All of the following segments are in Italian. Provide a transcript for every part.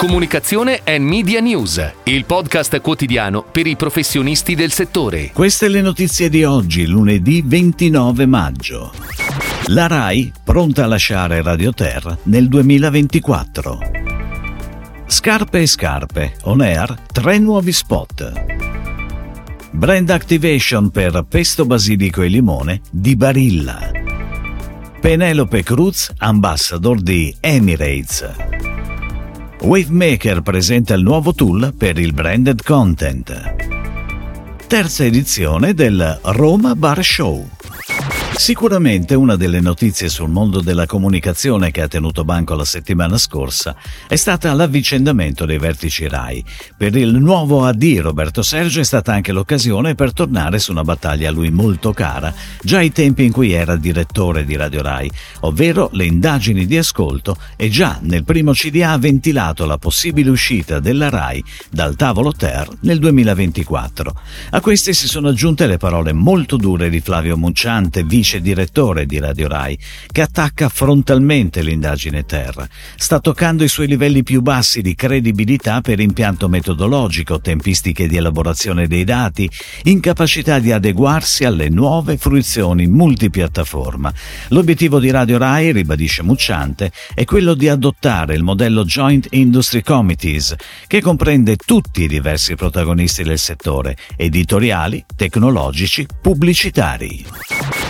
Comunicazione e Media News, il podcast quotidiano per i professionisti del settore. Queste le notizie di oggi, lunedì 29 maggio. La RAI pronta a lasciare Radio Terra nel 2024. Scarpe e scarpe, on air, tre nuovi spot. Brand activation per pesto basilico e limone di Barilla. Penelope Cruz, ambassador di Emirates. Wavemaker presenta il nuovo tool per il branded content. Terza edizione del Roma Bar Show. Sicuramente una delle notizie sul mondo della comunicazione che ha tenuto banco la settimana scorsa è stata l'avvicendamento dei vertici RAI. Per il nuovo AD Roberto Sergio è stata anche l'occasione per tornare su una battaglia a lui molto cara, già ai tempi in cui era direttore di Radio RAI, ovvero le indagini di ascolto e già nel primo CDA ha ventilato la possibile uscita della RAI dal tavolo Ter nel 2024. A queste si sono aggiunte le parole molto dure di Flavio Munciante, vice vice direttore di Radio Rai, che attacca frontalmente l'indagine Terra. Sta toccando i suoi livelli più bassi di credibilità per impianto metodologico, tempistiche di elaborazione dei dati, incapacità di adeguarsi alle nuove fruizioni multipiattaforma. L'obiettivo di Radio Rai, ribadisce Mucciante, è quello di adottare il modello Joint Industry Committees, che comprende tutti i diversi protagonisti del settore, editoriali, tecnologici, pubblicitari.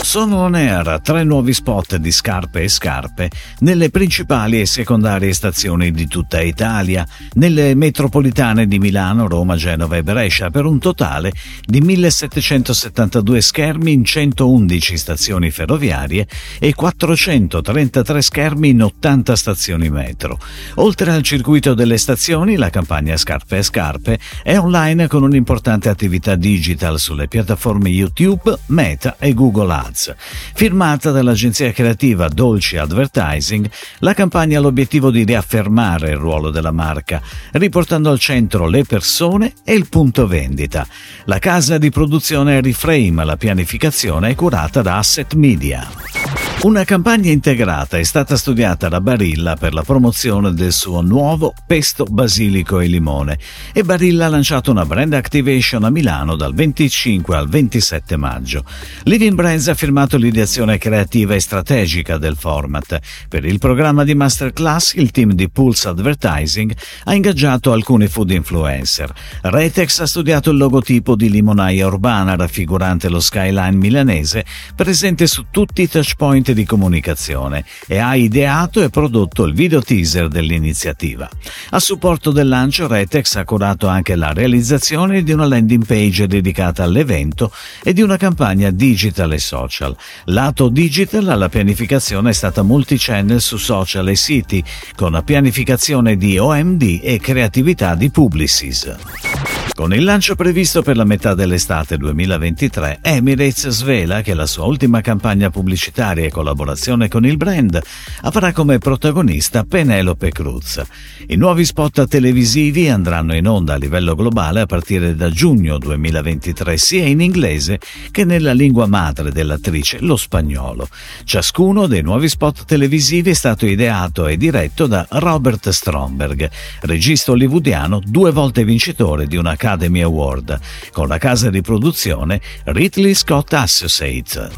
Sono on air tre nuovi spot di scarpe e scarpe nelle principali e secondarie stazioni di tutta Italia, nelle metropolitane di Milano, Roma, Genova e Brescia, per un totale di 1772 schermi in 111 stazioni ferroviarie e 433 schermi in 80 stazioni metro. Oltre al circuito delle stazioni, la campagna Scarpe e Scarpe è online con un'importante attività digital sulle piattaforme YouTube, Meta e Google Ads. Ads. Firmata dall'agenzia creativa Dolce Advertising, la campagna ha l'obiettivo di riaffermare il ruolo della marca, riportando al centro le persone e il punto vendita. La casa di produzione Reframe, la pianificazione è curata da Asset Media. Una campagna integrata è stata studiata da Barilla per la promozione del suo nuovo pesto basilico e limone e Barilla ha lanciato una brand activation a Milano dal 25 al 27 maggio. Living Brands ha firmato l'ideazione creativa e strategica del format. Per il programma di masterclass il team di Pulse Advertising ha ingaggiato alcuni food influencer. Retex ha studiato il logotipo di limonaia urbana raffigurante lo skyline milanese presente su tutti i touchpoint di comunicazione e ha ideato e prodotto il video teaser dell'iniziativa. A supporto del lancio Retex ha curato anche la realizzazione di una landing page dedicata all'evento e di una campagna digital e social. Lato digital, la pianificazione è stata multichannel su social e siti, con la pianificazione di OMD e creatività di Publicis. Con il lancio previsto per la metà dell'estate 2023, Emirates svela che la sua ultima campagna pubblicitaria e collaborazione con il brand avrà come protagonista Penelope Cruz. I nuovi spot televisivi andranno in onda a livello globale a partire da giugno 2023 sia in inglese che nella lingua madre dell'attrice, lo spagnolo. Ciascuno dei nuovi spot televisivi è stato ideato e diretto da Robert Stromberg, regista hollywoodiano due volte vincitore di una Academy Award, con la casa di produzione Ridley Scott Associates.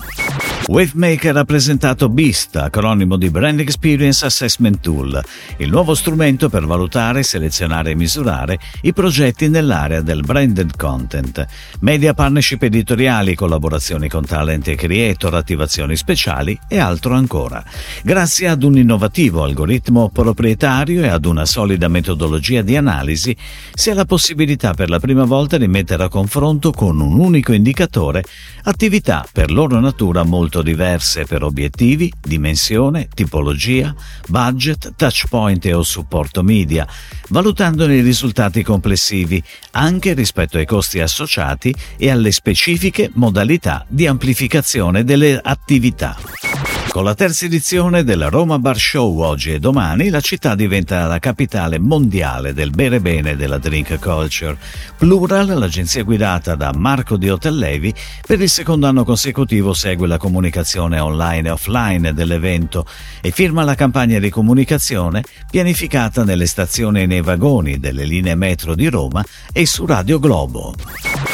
Wavemaker ha presentato BEAST, acronimo di Brand Experience Assessment Tool, il nuovo strumento per valutare, selezionare e misurare i progetti nell'area del branded content. Media partnership editoriali, collaborazioni con talent e creator, attivazioni speciali e altro ancora. Grazie ad un innovativo algoritmo proprietario e ad una solida metodologia di analisi, si ha la possibilità per la prima volta di mettere a confronto con un unico indicatore attività per loro natura molto diverse per obiettivi, dimensione, tipologia, budget, touchpoint o supporto media, valutandone i risultati complessivi anche rispetto ai costi associati e alle specifiche modalità di amplificazione delle attività. Con la terza edizione del Roma Bar Show oggi e domani la città diventa la capitale mondiale del bere bene della drink culture. Plural, l'agenzia guidata da Marco Di Otellevi, per il secondo anno consecutivo segue la comunicazione online e offline dell'evento e firma la campagna di comunicazione pianificata nelle stazioni e nei vagoni delle linee metro di Roma e su Radio Globo.